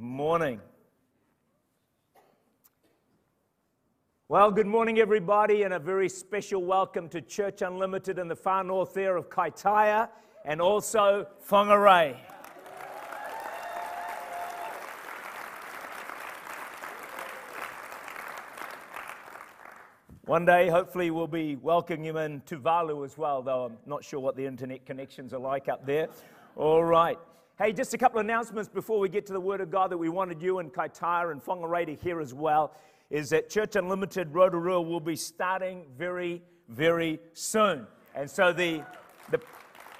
morning. Well, good morning, everybody, and a very special welcome to Church Unlimited in the far north there of Kaitaia and also Whangarei. One day, hopefully, we'll be welcoming you in Tuvalu as well, though I'm not sure what the internet connections are like up there. All right. Hey, just a couple of announcements before we get to the Word of God that we wanted you and Kaitaia and Whangarei to hear as well is that Church Unlimited Rotorua will be starting very, very soon. And so the, the,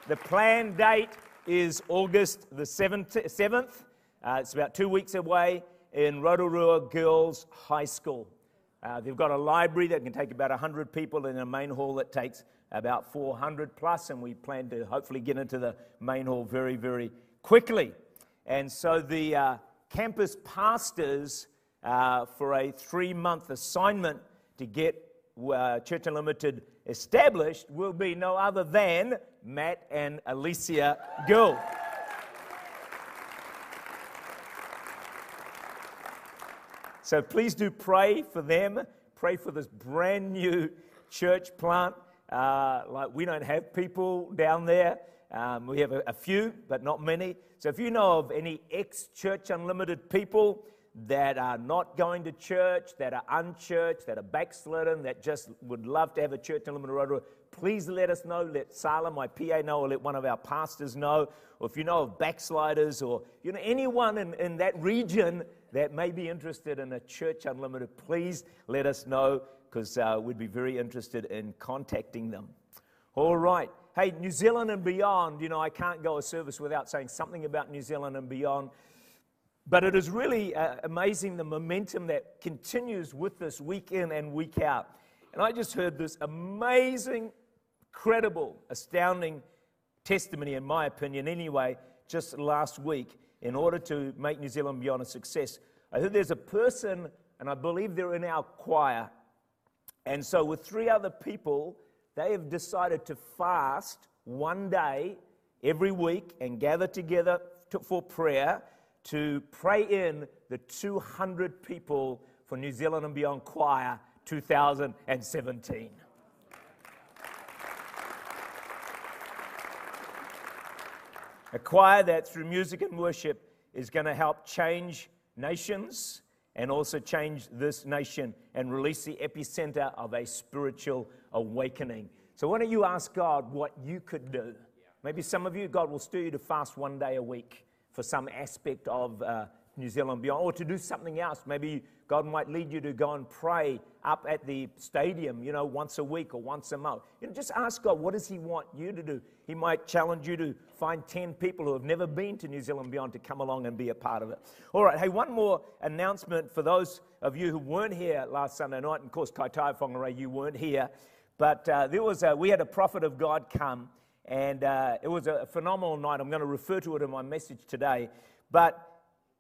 the planned date is August the 7th. 7th. Uh, it's about two weeks away in Rotorua Girls High School. Uh, they've got a library that can take about 100 people in a main hall that takes about 400 plus, and we plan to hopefully get into the main hall very, very quickly. And so the uh, campus pastors, uh, for a three month assignment to get uh, Church Unlimited established, will be no other than Matt and Alicia Gill. So please do pray for them. Pray for this brand new church plant. Uh, like we don't have people down there. Um, we have a, a, few, but not many. So if you know of any ex Church Unlimited people that are not going to church, that are unchurched, that are backslidden, that just would love to have a Church Unlimited Rotorua, please let us know. Let Sala, my PA, know, or let one of our pastors know. Or if you know of backsliders or you know anyone in, in that region that may be interested in a Church Unlimited, please let us know because uh, we'd be very interested in contacting them. All right. Hey, New Zealand and beyond, you know, I can't go a service without saying something about New Zealand and beyond. But it is really uh, amazing the momentum that continues with this week in and week out. And I just heard this amazing, credible, astounding testimony, in my opinion, anyway, just last week in order to make New Zealand Beyond a success. I heard there's a person, and I believe they're in our choir. And so, with three other people, they have decided to fast one day every week and gather together to, for prayer to pray in the 200 people for New Zealand and Beyond Choir 2017. A choir that through music and worship is going to help change nations and also change this nation and release the epicenter of a spiritual awakening. So, why don't you ask God what you could do? Maybe some of you, God will stir you to fast one day a week for some aspect of uh, New Zealand beyond, or to do something else. Maybe God might lead you to go and pray up at the stadium, you know, once a week or once a month. You know, just ask God, what does He want you to do? He might challenge you to find 10 people who have never been to New Zealand Beyond to come along and be a part of it. All right, hey, one more announcement for those of you who weren't here last Sunday night. And of course, Kaitaia Whangarei, you weren't here. But uh, there was a, we had a prophet of God come, and uh, it was a phenomenal night. I'm going to refer to it in my message today. But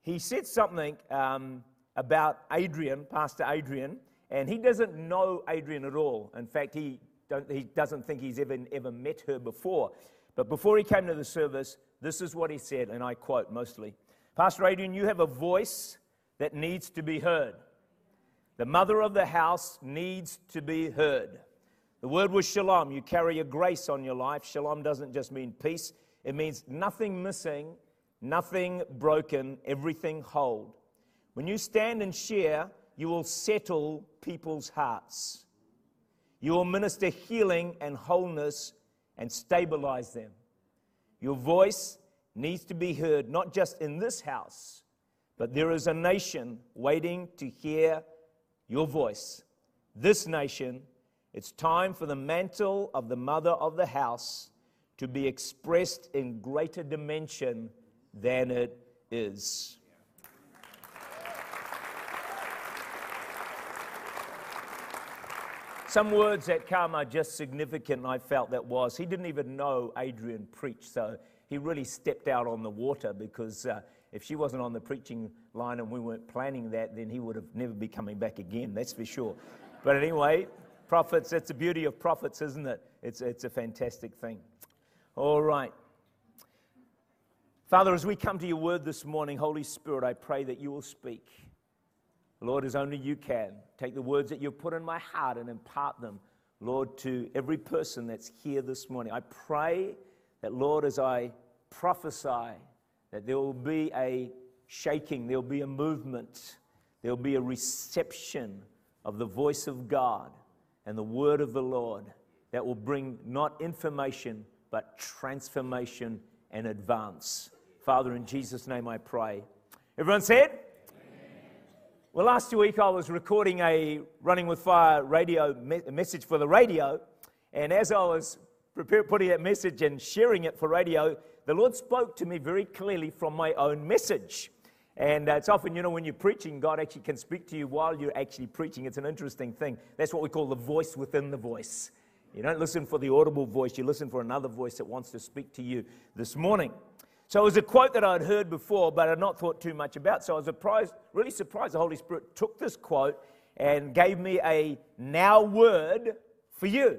he said something um, about Adrienne, Pastor Adrienne, and he doesn't know Adrienne at all. In fact, he, he doesn't think he's ever, ever met her before. But before he came to the service, this is what he said, and I quote mostly Pastor Adrienne, you have a voice that needs to be heard. The mother of the house needs to be heard. The word was shalom. You carry a grace on your life. Shalom doesn't just mean peace, it means nothing missing nothing broken, everything whole. When you stand and share, you will settle people's hearts. You will minister healing and wholeness and stabilize them. Your voice needs to be heard not just in this house, but there is a nation waiting to hear your voice. This nation, it's time for the mantle of the mother of the house to be expressed in greater dimension than it is. Some words that come are just significant, I felt that was. He didn't even know Adrienne preached, so he really stepped out on the water because uh, if she wasn't on the preaching line and we weren't planning that, then he would have never be coming back again, that's for sure. But anyway, prophets, that's the beauty of prophets, isn't it? It's, it's a fantastic thing. All right. Father, as we come to your word this morning, Holy Spirit, I pray that you will speak. Lord, as only you can. Take the words that you've put in my heart and impart them, Lord, to every person that's here this morning. I pray that, Lord, as I prophesy, that there will be a shaking, there will be a movement, there will be a reception of the voice of God and the word of the Lord that will bring not information, but transformation and advance. Father, in Jesus' name I pray. Everyone said? Well, last week I was recording a Running with Fire radio me- message for the radio, and as I was prepare, putting that message and sharing it for radio, the Lord spoke to me very clearly from my own message. And uh, it's often, you know, when you're preaching, God actually can speak to you while you're actually preaching. It's an interesting thing. That's what we call the voice within the voice. You don't listen for the audible voice, you listen for another voice that wants to speak to you this morning. So it was a quote that I'd heard before, but I'd not thought too much about. So I was surprised, really surprised the Holy Spirit took this quote and gave me a now word for you.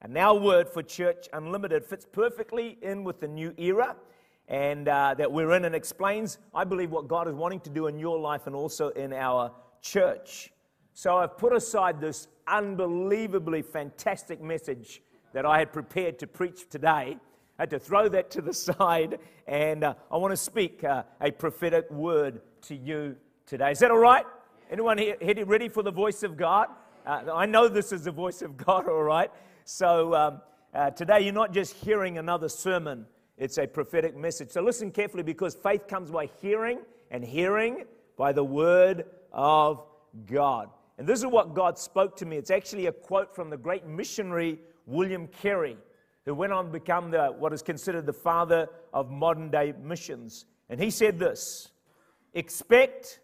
A now word for Church Unlimited fits perfectly in with the new era and uh, that we're in and explains, I believe, what God is wanting to do in your life and also in our church. So I've put aside this unbelievably fantastic message that I had prepared to preach today I had to throw that to the side, and uh, I want to speak uh, a prophetic word to you today. Is that all right? Anyone here, ready for the voice of God? Uh, I know this is the voice of God, all right? So um, uh, today you're not just hearing another sermon, it's a prophetic message. So listen carefully because faith comes by hearing, and hearing by the word of God. And this is what God spoke to me. It's actually a quote from the great missionary William Carey who went on to become the, what is considered the father of modern day missions. And he said this expect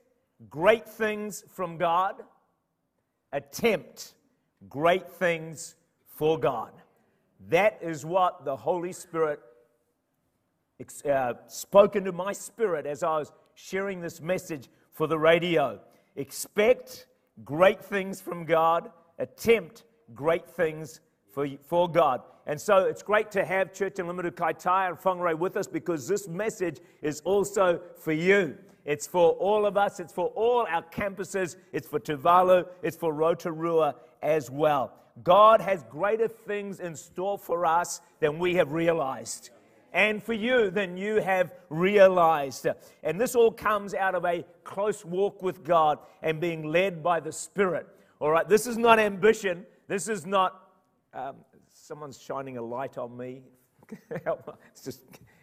great things from God, attempt great things for God. That is what the Holy Spirit uh, spoke into my spirit as I was sharing this message for the radio. Expect great things from God, attempt great things for, for God. And so it's great to have Church Unlimited Kaitaia and Whangarei with us because this message is also for you. It's for all of us, it's for all our campuses, it's for Tuvalu, it's for Rotorua as well. God has greater things in store for us than we have realized. And for you than you have realized. And this all comes out of a close walk with God and being led by the Spirit. All right, this is not ambition. This is not um, someone's shining a light on me. it's just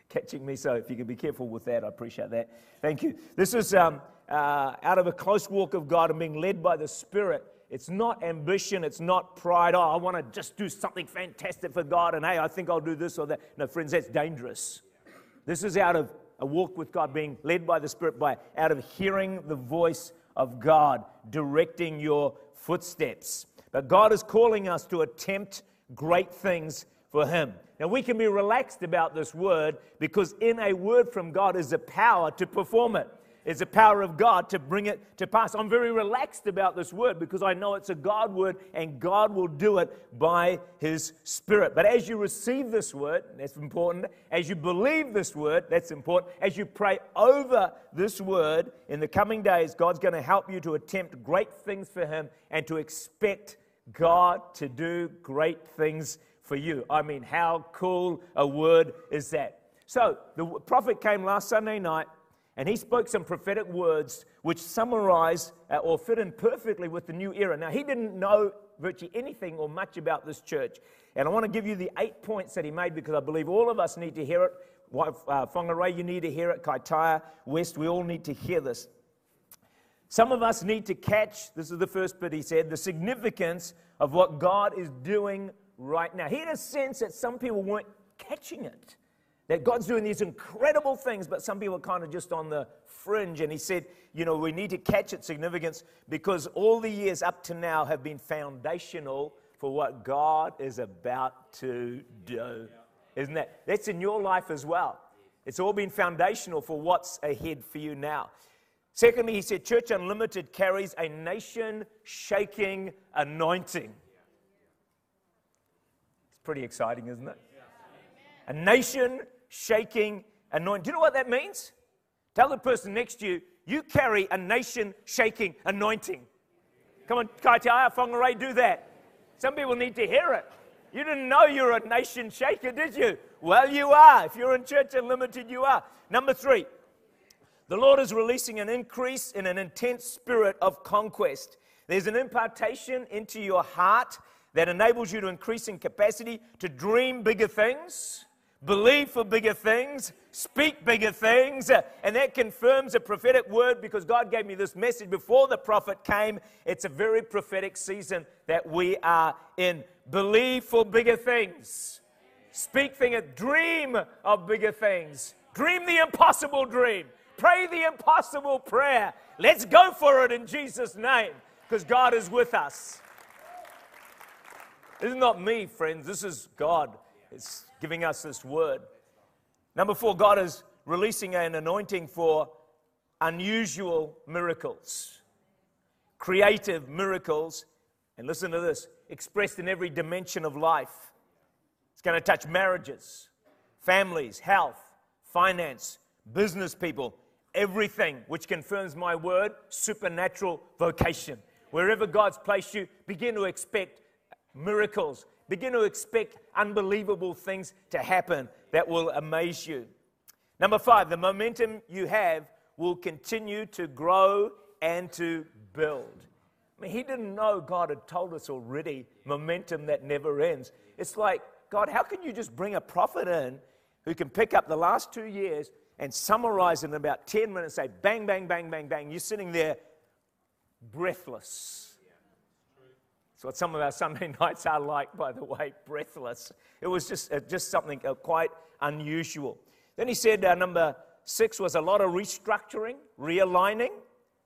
catching me. So if you can be careful with that, I appreciate that. Thank you. This is um, uh, out of a close walk of God and being led by the Spirit. It's not ambition. It's not pride. Oh, I want to just do something fantastic for God. And hey, I think I'll do this or that. No, friends, that's dangerous. This is out of a walk with God, being led by the Spirit, by out of hearing the voice of God, directing your footsteps. But God is calling us to attempt great things for him. Now, we can be relaxed about this word because in a word from God is a power to perform it. It's the power of God to bring it to pass. I'm very relaxed about this word because I know it's a God word and God will do it by His Spirit. But as you receive this word, that's important. As you believe this word, that's important. As you pray over this word in the coming days, God's going to help you to attempt great things for Him and to expect God to do great things for you. I mean, how cool a word is that? So, the prophet came last Sunday night and he spoke some prophetic words which summarize uh, or fit in perfectly with the new era. Now, he didn't know virtually anything or much about this church. And I want to give you the eight points that he made because I believe all of us need to hear it. Uh, Whangarei, you need to hear it. Kaitaia, West, we all need to hear this. Some of us need to catch, this is the first bit he said, the significance of what God is doing right now. He had a sense that some people weren't catching it, that God's doing these incredible things, but some people are kind of just on the fringe. And he said, you know, we need to catch its significance because all the years up to now have been foundational for what God is about to do. Isn't that? That's in your life as well. It's all been foundational for what's ahead for you now. Secondly, he said, Church Unlimited carries a nation shaking anointing. It's pretty exciting, isn't it? A nation shaking anointing. Do you know what that means? Tell the person next to you, you carry a nation shaking anointing. Come on, Kaitaia Whangarei, do that. Some people need to hear it. You didn't know you're a nation shaker, did you? Well, you are. If you're in Church Unlimited, you are. Number three, the Lord is releasing an increase in an intense spirit of conquest. There's an impartation into your heart that enables you to increase in capacity to dream bigger things, believe for bigger things, speak bigger things. And that confirms a prophetic word because God gave me this message before the prophet came. It's a very prophetic season that we are in. Believe for bigger things. Speak things, dream of bigger things. Dream the impossible dream. Pray the impossible prayer. Let's go for it in Jesus' name because God is with us. This is not me, friends. This is God. It's giving us this word. Number four, God is releasing an anointing for unusual miracles, creative miracles. And listen to this expressed in every dimension of life. It's going to touch marriages, families, health, finance, business people, everything, which confirms my word supernatural vocation. Wherever God's placed you, begin to expect miracles. Begin to expect unbelievable things to happen that will amaze you. Number five, the momentum you have will continue to grow and to build. I mean, he didn't know God had told us already momentum that never ends. It's like, God, how can you just bring a prophet in who can pick up the last two years and summarize in about 10 minutes, say bang, bang, bang, bang, bang? You're sitting there breathless. That's what some of our Sunday nights are like, by the way, breathless. It was just, uh, just something uh, quite unusual. Then he said uh, number six was a lot of restructuring, realigning,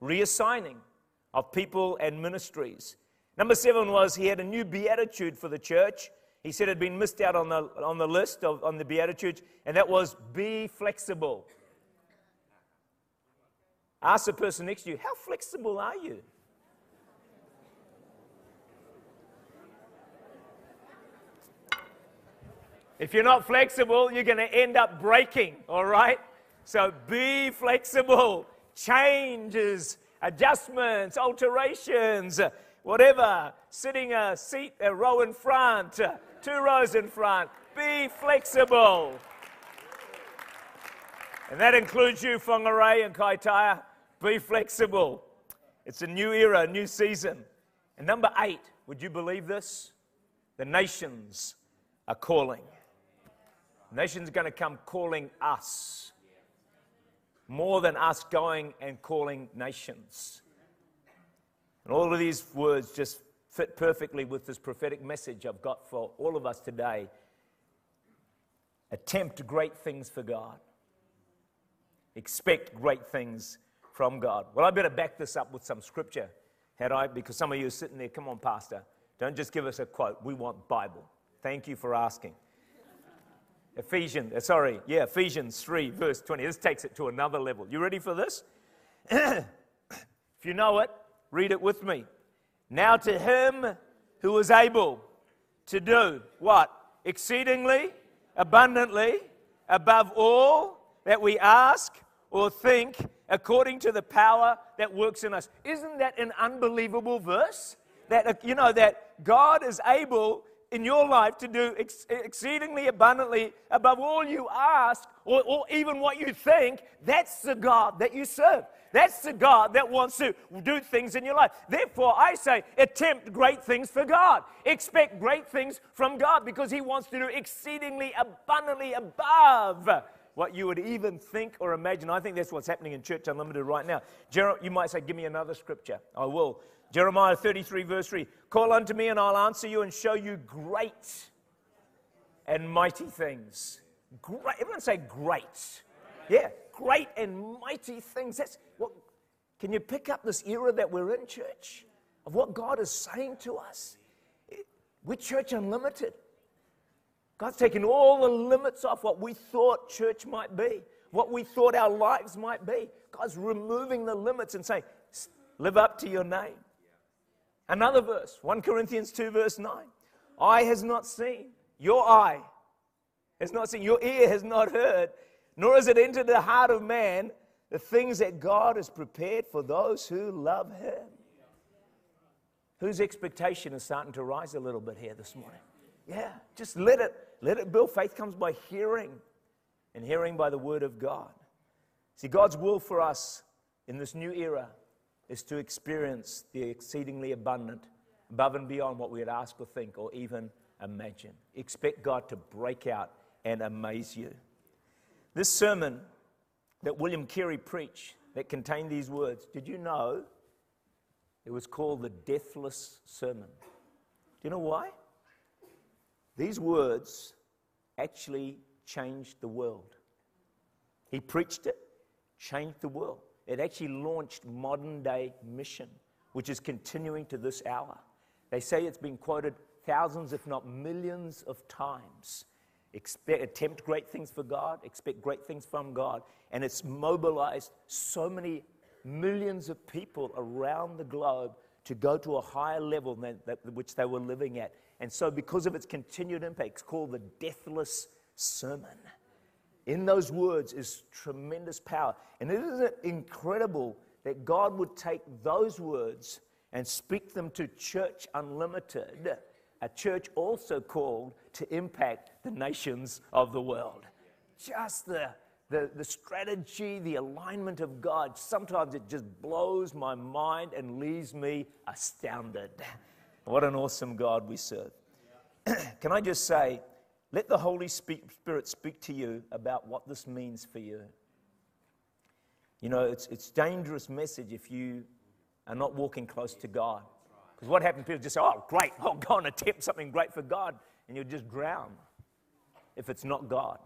reassigning of people and ministries. Number seven was he had a new beatitude for the church. He said it had been missed out on the, on the list of on the beatitudes, and that was be flexible. Ask the person next to you, how flexible are you? If you're not flexible, you're going to end up breaking, all right? So be flexible. Changes, adjustments, alterations, whatever. Sitting a seat, a row in front, two rows in front. Be flexible. And that includes you, Whangarei and Kaitaia. Be flexible. It's a new era, a new season. And number eight, would you believe this? The nations are calling. Nations are going to come calling us more than us going and calling nations. And all of these words just fit perfectly with this prophetic message I've got for all of us today. Attempt great things for God, expect great things from God. Well, I better back this up with some scripture, had I? Because some of you are sitting there, come on, Pastor, don't just give us a quote. We want Bible. Thank you for asking. Ephesians, uh, sorry, yeah, Ephesians 3, verse 20. This takes it to another level. You ready for this? if you know it, read it with me. Now to him who is able to do what? Exceedingly, abundantly, above all that we ask or think, according to the power that works in us. Isn't that an unbelievable verse? That, you know, that God is able in your life to do ex- exceedingly abundantly above all you ask or, or even what you think, that's the God that you serve. That's the God that wants to do things in your life. Therefore, I say, attempt great things for God. Expect great things from God because He wants to do exceedingly abundantly above what you would even think or imagine. I think that's what's happening in Church Unlimited right now. Jer- you might say, Give me another scripture. I will. Jeremiah 33, verse 3 Call unto me, and I'll answer you and show you great and mighty things. Great. Everyone say great. Yeah, great and mighty things. That's what. Can you pick up this era that we're in, church, of what God is saying to us? We're Church Unlimited. God's taken all the limits off what we thought church might be, what we thought our lives might be. God's removing the limits and saying, live up to your name. Another verse, 1 Corinthians 2, verse 9. Eye has not seen, your eye has not seen, your ear has not heard, nor has it entered the heart of man the things that God has prepared for those who love him. Whose expectation is starting to rise a little bit here this morning? Yeah, just let it, let it build. Faith comes by hearing, and hearing by the word of God. See, God's will for us in this new era is to experience the exceedingly abundant, above and beyond what we would ask or think or even imagine. Expect God to break out and amaze you. This sermon that William Carey preached that contained these words, did you know it was called the Deathless Sermon? Do you know why? These words actually changed the world. He preached it, changed the world. It actually launched modern day mission, which is continuing to this hour. They say it's been quoted thousands, if not millions, of times. Expect, attempt great things for God, expect great things from God. And it's mobilized so many millions of people around the globe to go to a higher level than that which they were living at. And so, because of its continued impact, it's called the Deathless Sermon. In those words is tremendous power. And isn't it incredible that God would take those words and speak them to Church Unlimited? a church also called to impact the nations of the world. Just the, the, the strategy, the alignment of God, sometimes it just blows my mind and leaves me astounded. What an awesome God we serve. Can I just say, let the Holy Spirit speak to you about what this means for you. You know, it's, it's dangerous message if you are not walking close to God. Because what happens, people just say, oh, great, I'll go and attempt something great for God, and you'll just drown if it's not God.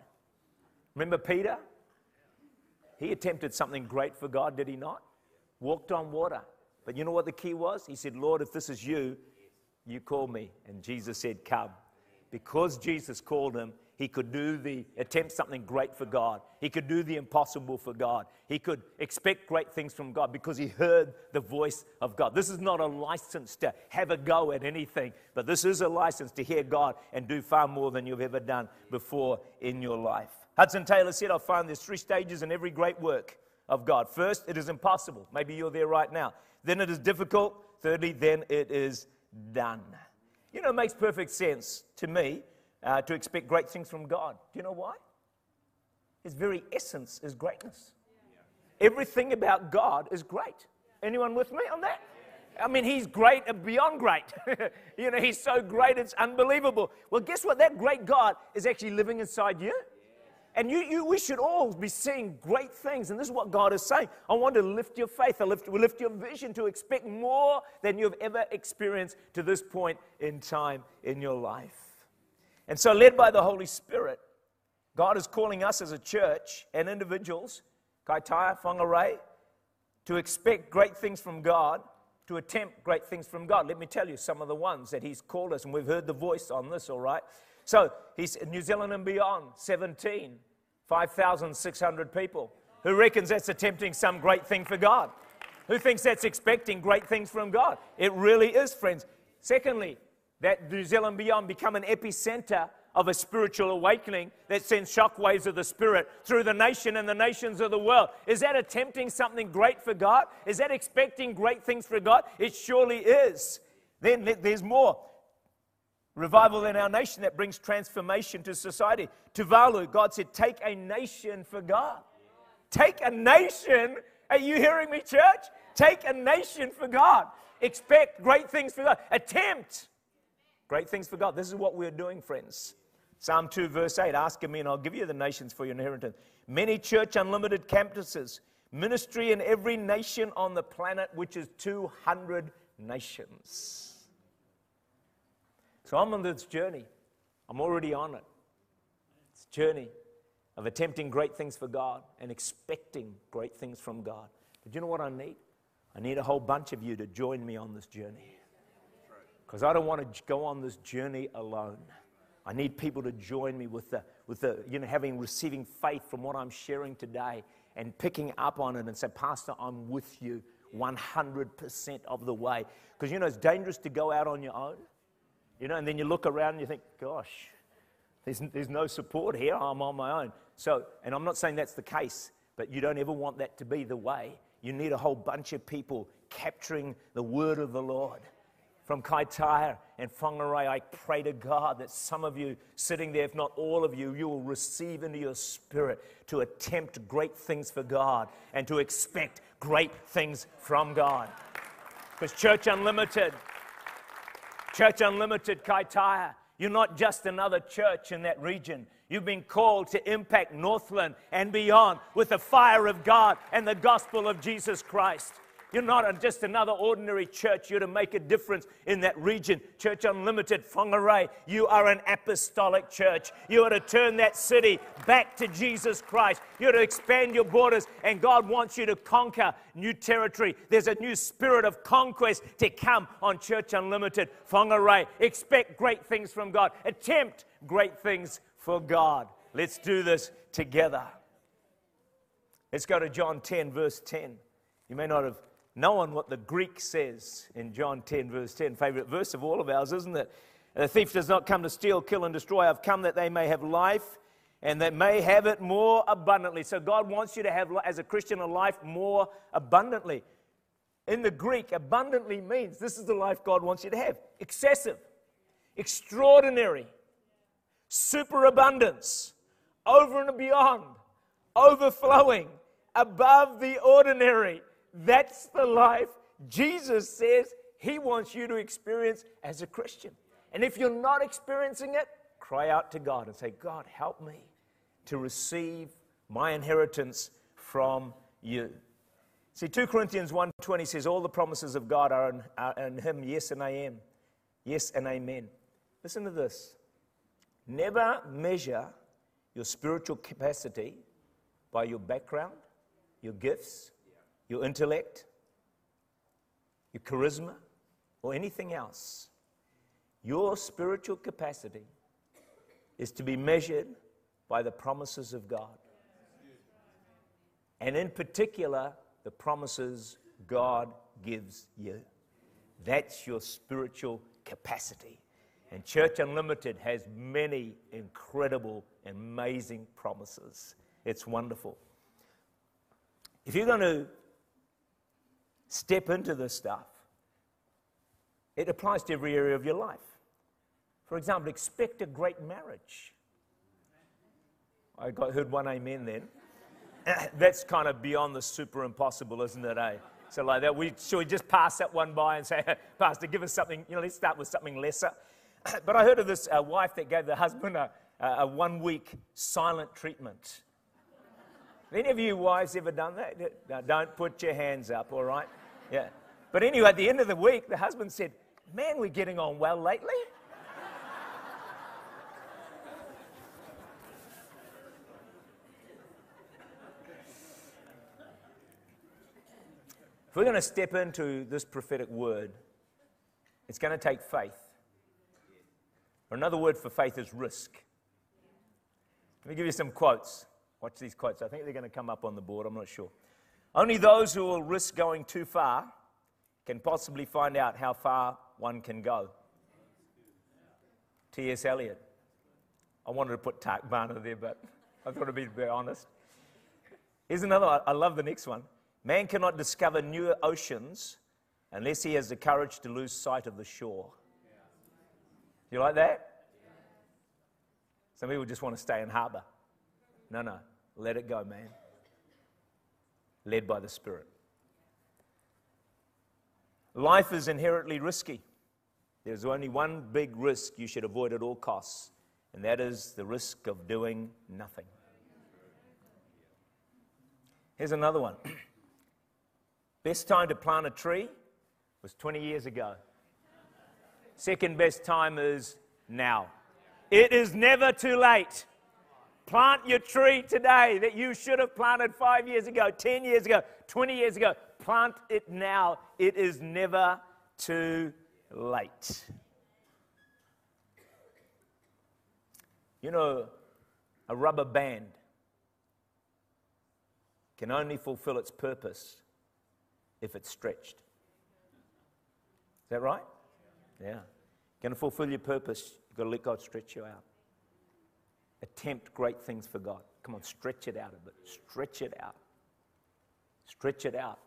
Remember Peter? He attempted something great for God, did he not? Walked on water. But you know what the key was? He said, Lord, if this is you, you call me. And Jesus said, Come. Because Jesus called him, he could do the attempt something great for God. He could do the impossible for God. He could expect great things from God because he heard the voice of God. This is not a license to have a go at anything, but this is a license to hear God and do far more than you've ever done before in your life. Hudson Taylor said, I find there's three stages in every great work of God. First, it is impossible. Maybe you're there right now. Then it is difficult. Thirdly, then it is done. You know, it makes perfect sense to me uh, to expect great things from God. Do you know why? His very essence is greatness. Everything about God is great. Anyone with me on that? I mean, he's great and beyond great. you know, he's so great, it's unbelievable. Well, guess what? That great God is actually living inside you. And you, you, we should all be seeing great things. And this is what God is saying. I want to lift your faith, I lift, lift your vision to expect more than you've ever experienced to this point in time in your life. And so, led by the Holy Spirit, God is calling us as a church and individuals, Kaitaia, Whangarei, to expect great things from God, to attempt great things from God. Let me tell you some of the ones that He's called us, and we've heard the voice on this, all right? So, He's New Zealand and beyond, 17, 5,600 people. Who reckons that's attempting some great thing for God? Who thinks that's expecting great things from God? It really is, friends. Secondly, that New Zealand Beyond become an epicenter of a spiritual awakening that sends shockwaves of the Spirit through the nation and the nations of the world. Is that attempting something great for God? Is that expecting great things for God? It surely is. Then there's more. Revival in our nation that brings transformation to society. Tuvalu, God said, take a nation for God. Take a nation. Are you hearing me, church? Take a nation for God. Expect great things for God. Attempt Great things for God. This is what we're doing, friends. Psalm 2, verse 8 Ask of me, and I'll give you the nations for your inheritance. Many church unlimited campuses, ministry in every nation on the planet, which is 200 nations. So I'm on this journey. I'm already on it. It's a journey of attempting great things for God and expecting great things from God. But you know what I need? I need a whole bunch of you to join me on this journey because I don't want to go on this journey alone. I need people to join me with the, with the, you know, having receiving faith from what I'm sharing today and picking up on it and say, Pastor, I'm with you 100% of the way. Because, you know, it's dangerous to go out on your own, you know, and then you look around and you think, gosh, there's, there's no support here. I'm on my own. So, and I'm not saying that's the case, but you don't ever want that to be the way. You need a whole bunch of people capturing the word of the Lord. From Kaitaia and Whangarei, I pray to God that some of you sitting there, if not all of you, you will receive into your spirit to attempt great things for God and to expect great things from God. Because Church Unlimited, Church Unlimited Kaitaia, you're not just another church in that region. You've been called to impact Northland and beyond with the fire of God and the gospel of Jesus Christ. You're not just another ordinary church. You're to make a difference in that region. Church Unlimited, Whangarei, you are an apostolic church. You are to turn that city back to Jesus Christ. You're to expand your borders, and God wants you to conquer new territory. There's a new spirit of conquest to come on Church Unlimited, Whangarei. Expect great things from God. Attempt great things for God. Let's do this together. Let's go to John 10, verse 10. You may not have knowing what the Greek says in John 10, verse 10, favorite verse of all of ours, isn't it? The thief does not come to steal, kill, and destroy. I've come that they may have life and they may have it more abundantly. So God wants you to have, as a Christian, a life more abundantly. In the Greek, abundantly means this is the life God wants you to have excessive, extraordinary, superabundance, over and beyond, overflowing, above the ordinary. That's the life Jesus says He wants you to experience as a Christian. And if you're not experiencing it, cry out to God and say, God, help me to receive my inheritance from you. See, 2 Corinthians 1.20 says, all the promises of God are in, are in him, yes and I am. Yes and amen. Listen to this. Never measure your spiritual capacity by your background, your gifts, your intellect, your charisma, or anything else. Your spiritual capacity is to be measured by the promises of God. And in particular, the promises God gives you. That's your spiritual capacity. And Church Unlimited has many incredible, amazing promises. It's wonderful. If you're going to step into this stuff. It applies to every area of your life. For example, expect a great marriage. I got, heard one amen then. That's kind of beyond the super impossible, isn't it, eh? So like that, we should we just pass that one by and say, Pastor, give us something, you know, let's start with something lesser. but I heard of this uh, wife that gave the husband a, a one week silent treatment. Have any of you wives ever done that? Now, don't put your hands up, all right? Yeah. But anyway, at the end of the week, the husband said, Man, we're getting on well lately. if we're going to step into this prophetic word, it's going to take faith. Or another word for faith is risk. Let me give you some quotes. Watch these quotes. I think they're going to come up on the board. I'm not sure. Only those who will risk going too far can possibly find out how far one can go. T.S. Eliot. I wanted to put Tak Bhana there, but I thought it'd be bit honest. Here's another one. I love the next one. Man cannot discover new oceans unless he has the courage to lose sight of the shore. You like that? Some people just want to stay in harbour. No, no. Let it go, man led by the Spirit. Life is inherently risky. There's only one big risk you should avoid at all costs, and that is the risk of doing nothing. Here's another one. Best time to plant a tree was 20 years ago. Second best time is now. It is never too late. Plant your tree today that you should have planted five years ago, 10 years ago, 20 years ago. Plant it now. It is never too late. You know, a rubber band can only fulfill its purpose if it's stretched. Is that right? Yeah. Going to fulfill your purpose, you've got to let God stretch you out attempt great things for God. Come on, stretch it out a bit. Stretch it out. Stretch it out.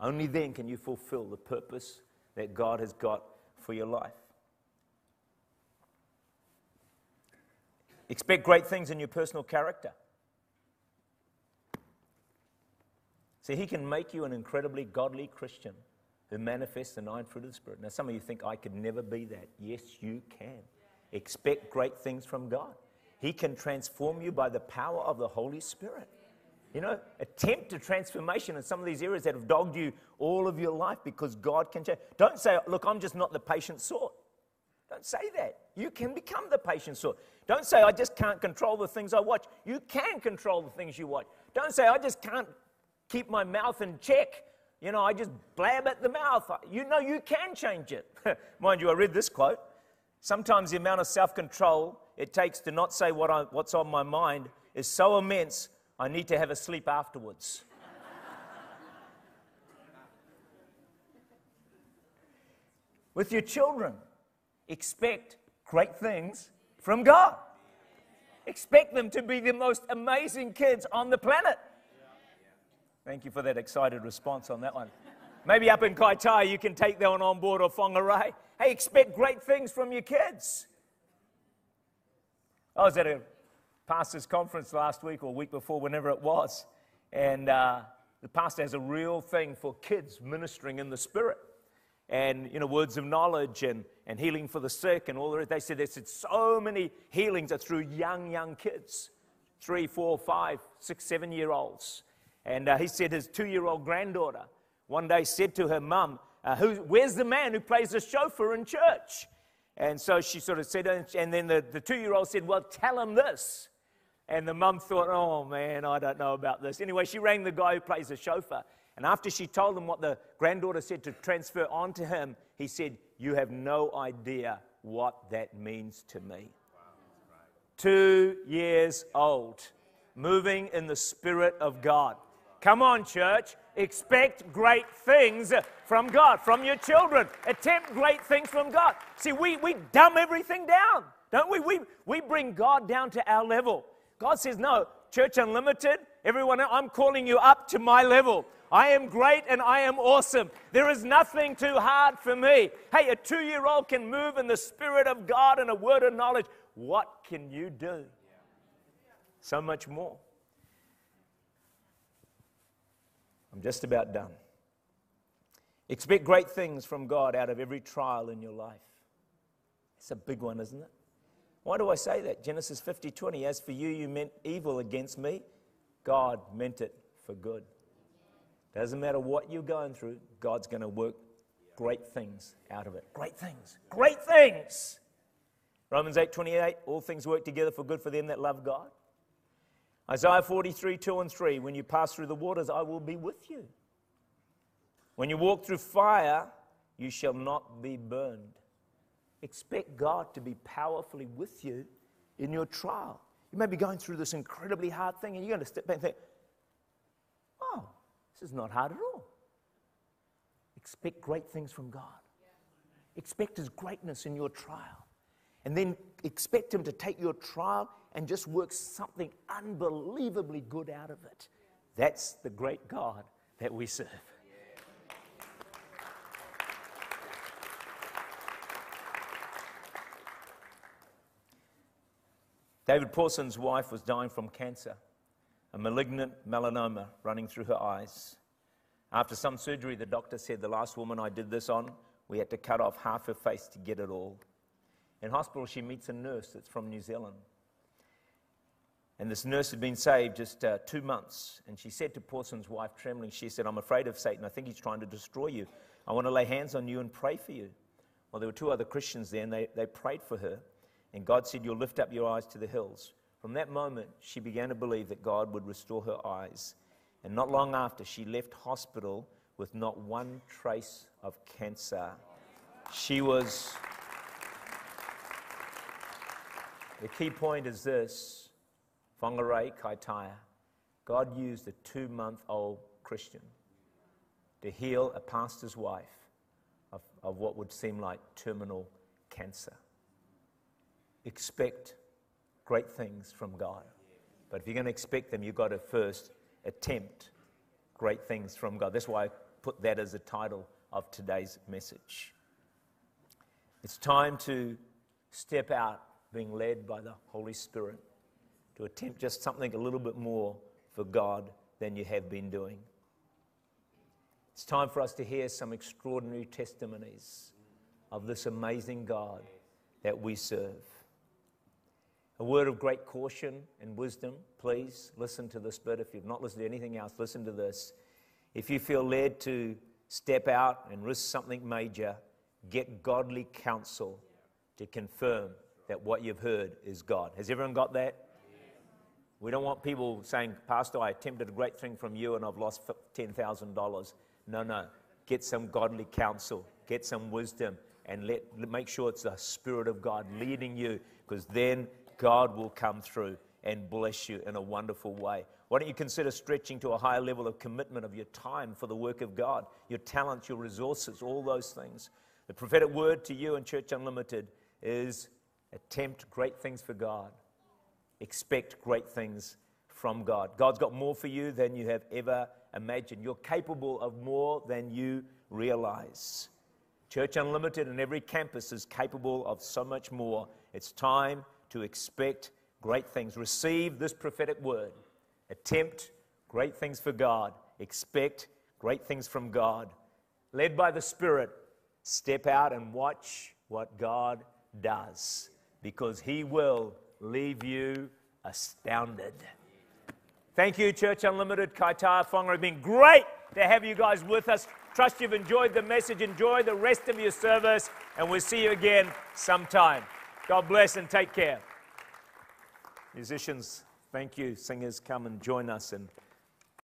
Only then can you fulfill the purpose that God has got for your life. Expect great things in your personal character. See, He can make you an incredibly godly Christian who manifests the nine fruit of the Spirit. Now, some of you think, I could never be that. Yes, you can. Expect great things from God. He can transform you by the power of the Holy Spirit. You know, attempt a transformation in some of these areas that have dogged you all of your life because God can change. Don't say, look, I'm just not the patient sort. Don't say that. You can become the patient sort. Don't say, I just can't control the things I watch. You can control the things you watch. Don't say, I just can't keep my mouth in check. You know, I just blab at the mouth. You know, you can change it. Mind you, I read this quote. Sometimes the amount of self control it takes to not say what I, what's on my mind is so immense, I need to have a sleep afterwards. With your children, expect great things from God. Expect them to be the most amazing kids on the planet. Thank you for that excited response on that one. Maybe up in Kaitaia, you can take that one on board or Whangarei. Hey, expect great things from your kids. I was at a pastor's conference last week or week before, whenever it was, and uh, the pastor has a real thing for kids ministering in the spirit and you know words of knowledge and, and healing for the sick and all that they said they said so many healings are through young young kids three four five six seven year olds. And uh, he said his two year old granddaughter one day said to her mum uh, where's the man who plays the shofar in church and so she sort of said and then the, the two year old said well tell him this and the mum thought oh man i don't know about this anyway she rang the guy who plays the shofar. and after she told him what the granddaughter said to transfer on to him, he said, You have no idea what that means to me. Two years old, moving in the Spirit of God. Come on, church. Expect great things from God, from your children. Attempt great things from God. See, we, we dumb everything down, don't we? we? We bring God down to our level. God says, No, Church Unlimited, everyone, I'm calling you up to my level. I am great and I am awesome. There is nothing too hard for me. Hey, a two year old can move in the Spirit of God and a word of knowledge. What can you do? So much more. I'm just about done. Expect great things from God out of every trial in your life. It's a big one, isn't it? Why do I say that? Genesis 50 20. As for you, you meant evil against me. God meant it for good. Doesn't matter what you're going through, God's going to work great things out of it. Great things. Great things. Romans 8 28, all things work together for good for them that love God. Isaiah 43 2 and 3, when you pass through the waters, I will be with you. When you walk through fire, you shall not be burned. Expect God to be powerfully with you in your trial. You may be going through this incredibly hard thing, and you're going to step back and think, oh, this is not hard at all. Expect great things from God. Expect His greatness in your trial. And then expect Him to take your trial and just works something unbelievably good out of it. That's the great God that we serve. David Pawson's wife was dying from cancer a malignant melanoma running through her eyes. After some surgery, the doctor said, The last woman I did this on, we had to cut off half her face to get it all. In hospital, she meets a nurse that's from New Zealand. And this nurse had been saved just uh, two months. And she said to Pawson's wife, trembling, she said, I'm afraid of Satan. I think he's trying to destroy you. I want to lay hands on you and pray for you. Well, there were two other Christians there, and they, they prayed for her. And God said, You'll lift up your eyes to the hills. From that moment, she began to believe that God would restore her eyes. And not long after, she left hospital with not one trace of cancer. She was. The key point is this Whangarei Kaitaia. God used a two month old Christian to heal a pastor's wife of, of what would seem like terminal cancer. Expect great things from God. But if you're going to expect them, you've got to first attempt great things from God. That's why I put that as the title of today's message. It's time to step out being led by the Holy Spirit to attempt just something a little bit more for God than you have been doing. It's time for us to hear some extraordinary testimonies of this amazing God that we serve. A word of great caution and wisdom, please listen to this bit. If you've not listened to anything else, listen to this. If you feel led to step out and risk something major, get godly counsel to confirm that what you've heard is God. Has everyone got that? We don't want people saying, Pastor, I attempted a great thing from you and I've lost $10,000. No, no. Get some godly counsel, get some wisdom, and let, make sure it's the Spirit of God leading you because then God will come through and bless you in a wonderful way. Why don't you consider stretching to a higher level of commitment of your time for the work of God, your talents, your resources, all those things? The prophetic word to you and Church Unlimited is attempt great things for God, expect great things from God. God's got more for you than you have ever imagined. You're capable of more than you realize. Church Unlimited and every campus is capable of so much more. It's time to expect great things. Receive this prophetic word. Attempt great things for God. Expect great things from God. Led by the Spirit, step out and watch what God does because He will leave you astounded. Thank you, Church Unlimited, Kaitaia Whangarei. It's been great to have you guys with us. Trust you've enjoyed the message. Enjoy the rest of your service, and we'll see you again sometime. God bless and take care. Musicians, thank you. Singers, come and join us and